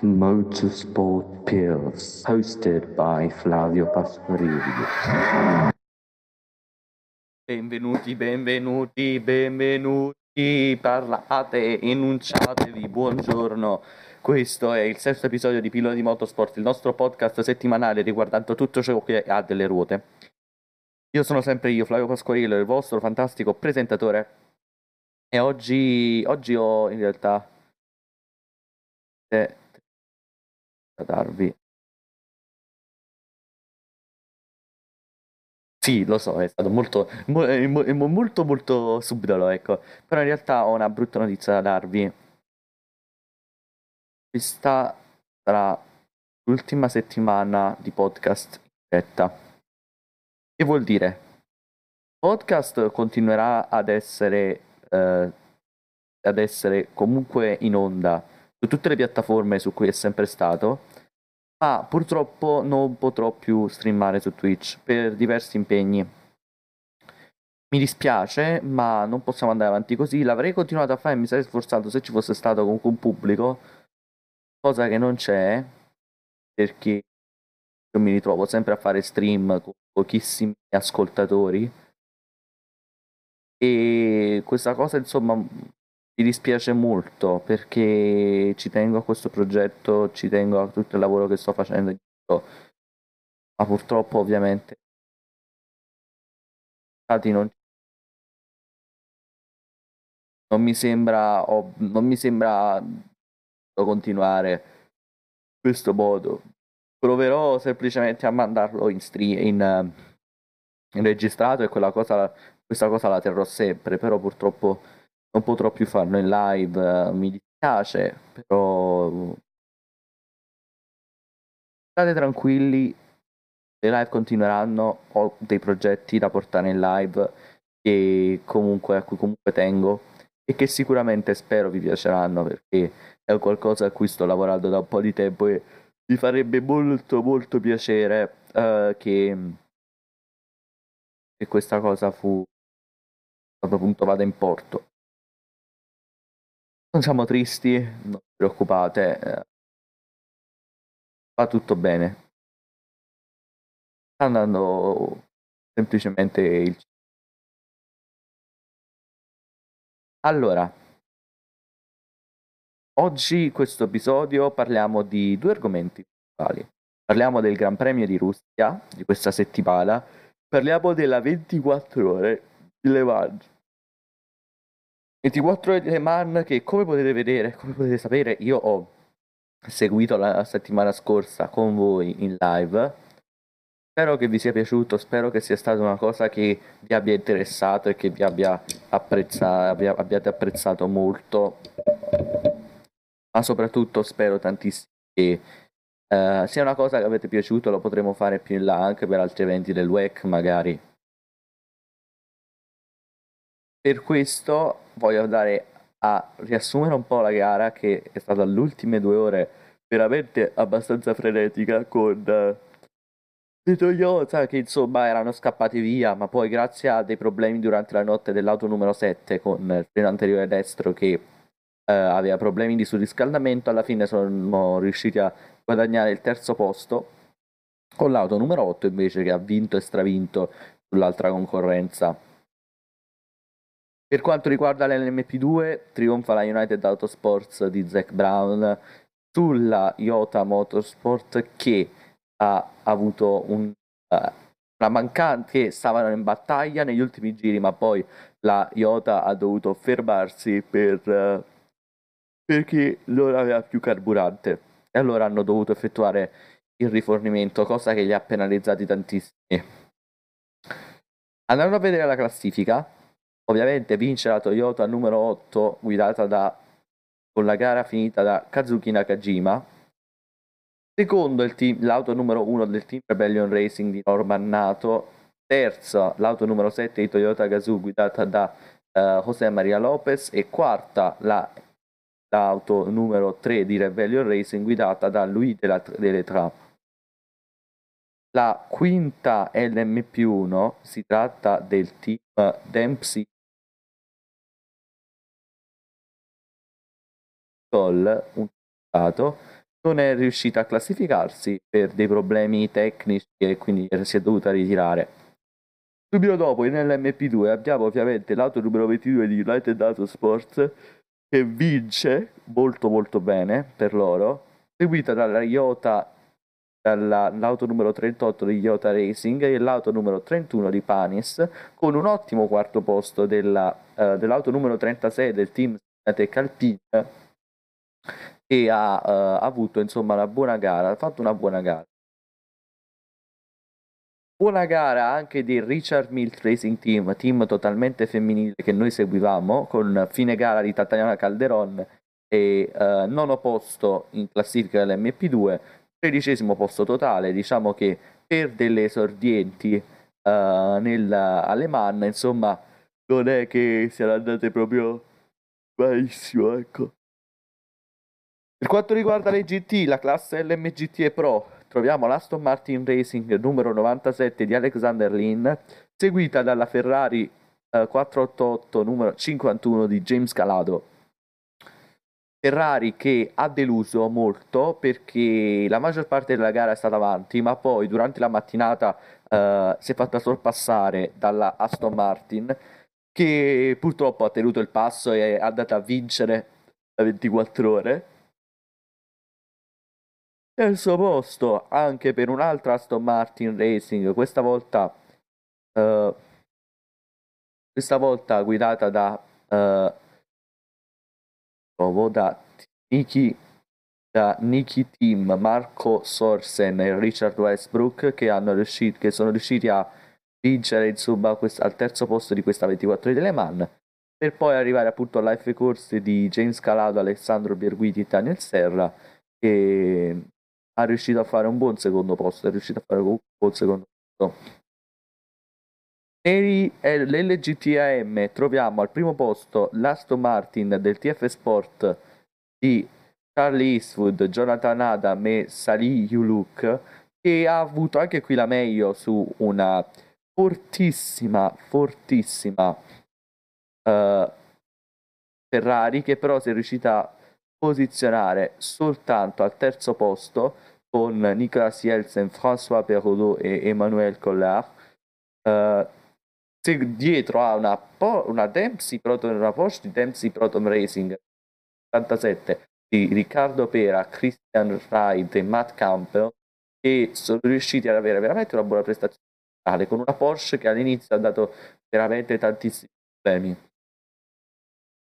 Motorsport Pills, hosted by Flavio Pasquarillo. Benvenuti, benvenuti, benvenuti, parlate, enunciatevi, buongiorno. Questo è il sesto episodio di Pillole di Motorsport, il nostro podcast settimanale riguardante tutto ciò che ha delle ruote. Io sono sempre io, Flavio Pasquarillo, il vostro fantastico presentatore. E oggi, oggi ho in realtà eh, darvi. Sì, lo so, è stato molto, mo- eh, mo- mo- molto, molto subdolo, ecco. Però in realtà ho una brutta notizia da darvi. Questa sarà l'ultima settimana di podcast in diretta. Che vuol dire? Podcast continuerà ad essere, eh, ad essere comunque in onda su tutte le piattaforme su cui è sempre stato, ma purtroppo non potrò più streamare su Twitch per diversi impegni. Mi dispiace, ma non possiamo andare avanti così. L'avrei continuato a fare mi sarei sforzato se ci fosse stato comunque un pubblico, cosa che non c'è, perché io mi ritrovo sempre a fare stream con pochissimi ascoltatori. E questa cosa, insomma, mi dispiace molto perché ci tengo a questo progetto, ci tengo a tutto il lavoro che sto facendo, ma purtroppo ovviamente non, non mi sembra non mi sembra continuare in questo modo. Proverò semplicemente a mandarlo in stream in, in registrato e quella cosa, questa cosa la terrò sempre, però purtroppo non potrò più farlo in live, mi dispiace, però state tranquilli, le live continueranno, ho dei progetti da portare in live che comunque, a cui comunque tengo e che sicuramente spero vi piaceranno perché è qualcosa a cui sto lavorando da un po' di tempo e mi farebbe molto molto piacere uh, che, che questa cosa fu appunto vada in porto. Non siamo tristi, non vi preoccupate, eh, va tutto bene. Sta andando semplicemente il Allora, oggi questo episodio parliamo di due argomenti principali. Parliamo del Gran Premio di Russia di questa settimana, parliamo della 24 ore di Le 24 ore di Le Mans che come potete vedere, come potete sapere, io ho seguito la settimana scorsa con voi in live. Spero che vi sia piaciuto, spero che sia stata una cosa che vi abbia interessato e che vi abbia apprezzato, abbia, abbiate apprezzato molto. Ma soprattutto spero tantissimo che uh, sia una cosa che avete piaciuto, lo potremo fare più in là anche per altri eventi del WEC magari. Per questo voglio andare a riassumere un po' la gara che è stata le ultime due ore veramente abbastanza frenetica con uh, i Toyota che insomma erano scappati via ma poi grazie a dei problemi durante la notte dell'auto numero 7 con il freno anteriore destro che uh, aveva problemi di surriscaldamento alla fine sono riusciti a guadagnare il terzo posto con l'auto numero 8 invece che ha vinto e stravinto sull'altra concorrenza per quanto riguarda l'LMP2, trionfa la United Autosports di Zac Brown sulla Iota Motorsport che ha avuto un, uh, una mancanza che stavano in battaglia negli ultimi giri, ma poi la Iota ha dovuto fermarsi per, uh, perché non aveva più carburante e allora hanno dovuto effettuare il rifornimento, cosa che li ha penalizzati tantissimi. Andando a vedere la classifica, Ovviamente vince la Toyota numero 8 guidata da, con la gara finita da Kazuki Nakajima. Secondo team, l'auto numero 1 del team Rebellion Racing di Norman Nato. Terza l'auto numero 7 di Toyota Gazoo guidata da uh, José Maria Lopez. E quarta la, l'auto numero 3 di Rebellion Racing guidata da Louis Deletrat. La quinta LMP1 si tratta del team Dempsey Col, un stato, non è riuscita a classificarsi per dei problemi tecnici e quindi si è dovuta ritirare. Subito dopo nell'MP2 abbiamo ovviamente l'auto numero 22 di United Autosports che vince molto molto bene per loro, seguita dalla Iota dall'auto numero 38 di Iota Racing e l'auto numero 31 di Panis con un ottimo quarto posto della, uh, dell'auto numero 36 del team Tech Alpine e ha uh, avuto insomma una buona gara, ha fatto una buona gara. Buona gara anche di Richard Milt Racing Team, team totalmente femminile che noi seguivamo, con fine gara di Tatiana Calderon e uh, nono posto in classifica dell'MP2, tredicesimo posto totale. Diciamo che per delle esordienti uh, nel Alemanna, insomma, non è che siano andate proprio malissimo, ecco. Per quanto riguarda le GT, la classe LMGT Pro, troviamo l'Aston Martin Racing numero 97 di Alexander Lynn, seguita dalla Ferrari eh, 488 numero 51 di James Calado. Ferrari che ha deluso molto perché la maggior parte della gara è stata avanti, ma poi durante la mattinata eh, si è fatta sorpassare dalla Aston Martin che purtroppo ha tenuto il passo e è andata a vincere a 24 ore Terzo posto anche per un'altra Aston Martin Racing, questa volta, uh, questa volta guidata da, uh, da Niki da Niki Team, Marco Sorsen e Richard Westbrook che, riuscito, che sono riusciti a vincere insomma quest- al terzo posto di questa 24 di Le Mans per poi arrivare appunto alla F Course di James Calado, Alessandro Birguiti e Daniel Serra che ha riuscito a fare un buon secondo posto, è riuscito a fare un buon secondo posto. Nell'LGTAM troviamo al primo posto l'Aston Martin del TF Sport di Charlie Eastwood, Jonathan Adam e Salih Yuluk che ha avuto anche qui la meglio su una fortissima, fortissima uh, Ferrari che però si è riuscita posizionare soltanto al terzo posto con Nicolas Jelsen, François Perraudot e Emmanuel Collard. Uh, dietro ha una, una Dempsey Proton, una Porsche di Dempsey Proton Racing 87 di Riccardo Pera, Christian Wright e Matt Campbell che sono riusciti ad avere veramente una buona prestazione con una Porsche che all'inizio ha dato veramente tantissimi problemi.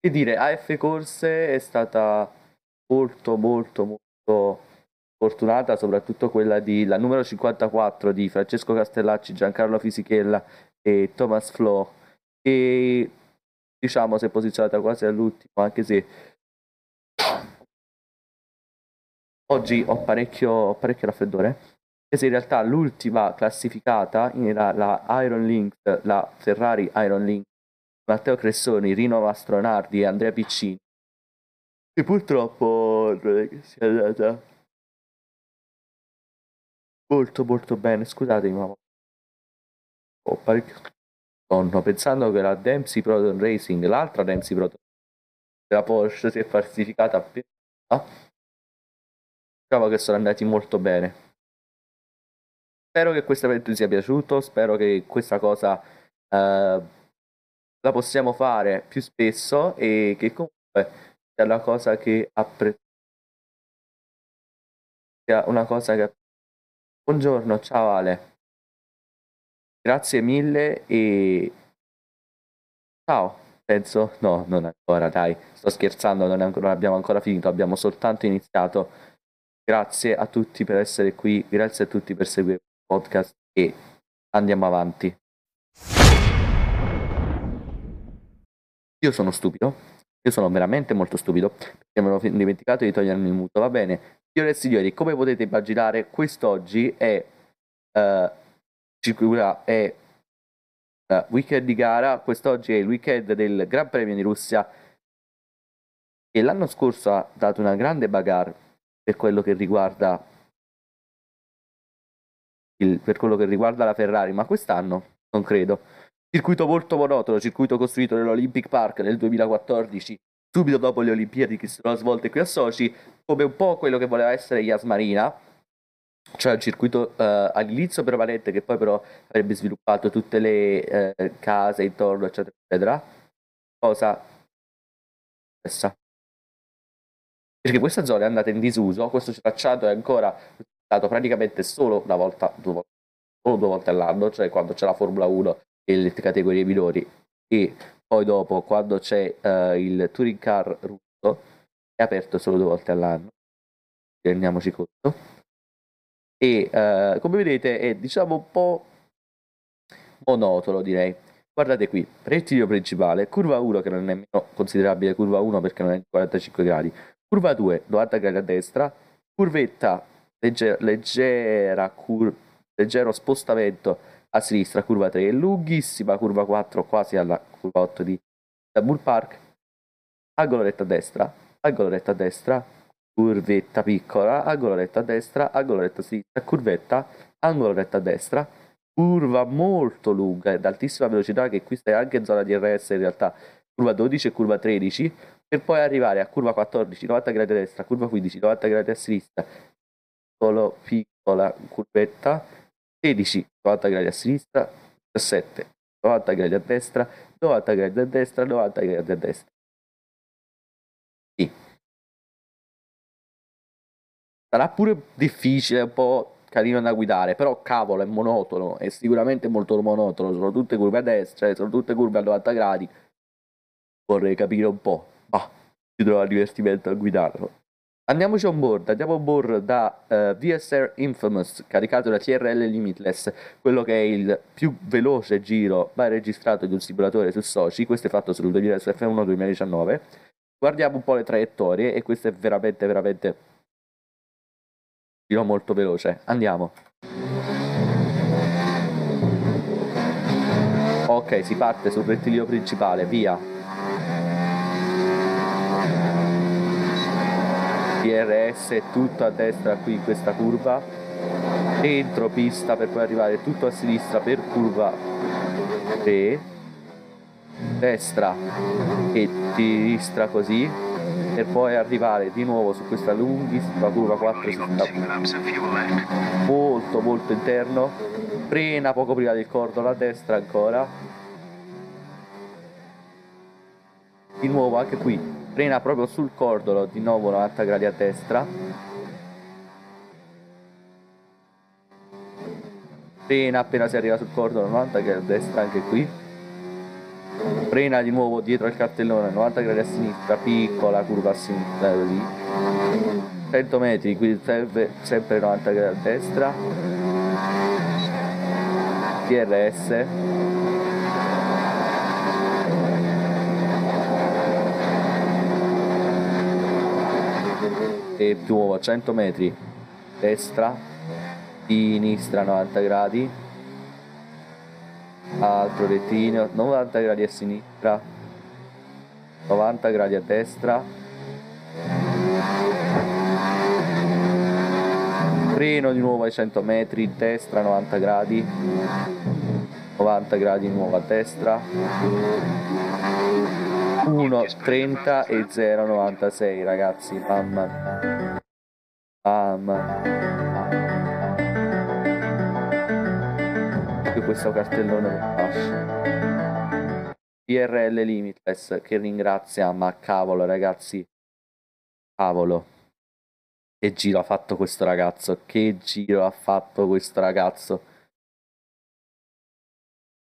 Che dire, AF Corse è stata molto molto molto fortunata, soprattutto quella di la numero 54 di Francesco Castellacci, Giancarlo Fisichella e Thomas Flo, che diciamo si è posizionata quasi all'ultimo, anche se oggi ho parecchio, parecchio raffreddore. Anche se in realtà l'ultima classificata era la Iron Link, la Ferrari Iron Link, Matteo Cressoni, Rino Mastronardi e Andrea Piccini. E purtroppo non è che sia andata Molto molto bene, scusatemi ma ho parecchio sonno pensando che la Dempsey Proton Racing, l'altra Dempsey Proton della Porsche si è falsificata appena diciamo che sono andati molto bene. Spero che questo evento ti sia piaciuto spero che questa cosa eh, la possiamo fare più spesso e che comunque sia la cosa che apprezzo sia una cosa che Buongiorno, ciao Ale. Grazie mille e ciao. Penso, no, non ancora, dai, sto scherzando, non, ancora, non abbiamo ancora finito, abbiamo soltanto iniziato. Grazie a tutti per essere qui, grazie a tutti per seguire il podcast e andiamo avanti. Io sono stupido, io sono veramente molto stupido, perché mi ero dimenticato di togliermi il muto, va bene, Signore e signori, come potete immaginare, quest'oggi è, uh, è uh, weekend di gara, quest'oggi è il weekend del Gran Premio di Russia e l'anno scorso ha dato una grande bagarre per quello che riguarda il, per quello che riguarda la Ferrari, ma quest'anno non credo. Circuito molto monotono, circuito costruito nell'Olympic Park nel 2014 subito dopo le Olimpiadi che si sono svolte qui a Sochi, come un po' quello che voleva essere Yas Marina, cioè un circuito uh, all'inizio permanente che poi però avrebbe sviluppato tutte le uh, case intorno, eccetera, eccetera. Cosa stessa. Perché questa zona è andata in disuso, questo tracciato è ancora utilizzato praticamente solo una volta, due volte, solo due volte all'anno, cioè quando c'è la Formula 1 e le categorie minori. E poi dopo quando c'è uh, il touring car russo è aperto solo due volte all'anno. Rendiamoci conto. E uh, come vedete è diciamo un po' monotono direi. Guardate qui rettilineo principale curva 1 che non è nemmeno considerabile curva 1 perché non è 45 gradi. Curva 2 90 gradi a destra. Curvetta leggera, leggera cur, leggero spostamento a sinistra curva 3 lunghissima curva 4 quasi alla curva 8 di Bull Park. Angolo retto a destra angolo retto a destra curvetta piccola angolo retto a destra angolo retto a sinistra curvetta angolo retto a destra. Curva molto lunga ad altissima velocità che qui stai anche in zona di RS in realtà. Curva 12 e curva 13 per poi arrivare a curva 14 90 gradi a destra curva 15 90 gradi a sinistra. Solo piccola curvetta 16 90 gradi a sinistra 17 90 gradi a destra 90 gradi a destra 90 gradi a destra. Sì. sarà pure difficile un po' carino da guidare però cavolo è monotono è sicuramente molto monotono sono tutte curve a destra sono tutte curve a 90 gradi. Vorrei capire un po' ma si trova divertimento a guidarlo Andiamoci on board, andiamo on board da uh, eh, VSR Infamous caricato da TRL Limitless, quello che è il più veloce giro mai registrato di un simulatore su Sochi, questo è fatto sul F1 2019. Guardiamo un po' le traiettorie e questo è veramente veramente giro molto veloce. Andiamo. Ok, si parte sul rettilineo principale, via. DRS tutto a destra qui questa curva. Dentro pista per poi arrivare tutto a sinistra per curva 3 destra e sinistra così per poi arrivare di nuovo su questa lunghissima curva 4 molto molto interno. Frena poco prima del cordolo a destra ancora. Di nuovo anche qui frena proprio sul cordolo, di nuovo 90 gradi a destra. Frena appena si arriva sul cordolo, 90 gradi a destra anche qui. Frena di nuovo dietro al cartellone, 90 gradi a sinistra, piccola curva a sinistra lì. 100 metri, qui serve sempre 90 gradi a destra. DRS e più a 100 metri destra sinistra 90 gradi. Altro rettilineo 90 gradi a sinistra 90 gradi a destra. Freno di nuovo ai 100 metri destra 90 gradi. 90 gradi di nuovo a destra 1.30 e 0.96 ragazzi, mamma mia. Mamma mia. questo cartellone per fascia. IRL Limitless che ringrazia, ma cavolo ragazzi, cavolo. Che giro ha fatto questo ragazzo, che giro ha fatto questo ragazzo.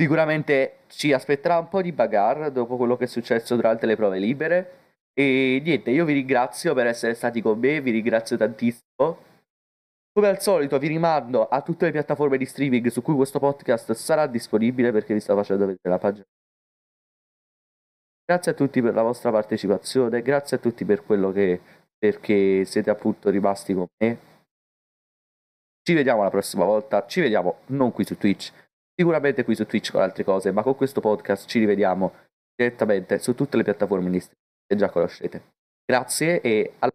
Sicuramente ci aspetterà un po' di bagarre dopo quello che è successo durante le prove libere. E niente, io vi ringrazio per essere stati con me, vi ringrazio tantissimo. Come al solito vi rimando a tutte le piattaforme di streaming su cui questo podcast sarà disponibile perché vi sto facendo vedere la pagina. Grazie a tutti per la vostra partecipazione, grazie a tutti per quello che perché siete appunto rimasti con me. Ci vediamo la prossima volta, ci vediamo non qui su Twitch, sicuramente qui su Twitch con altre cose, ma con questo podcast ci rivediamo direttamente su tutte le piattaforme che già conoscete. Grazie e alla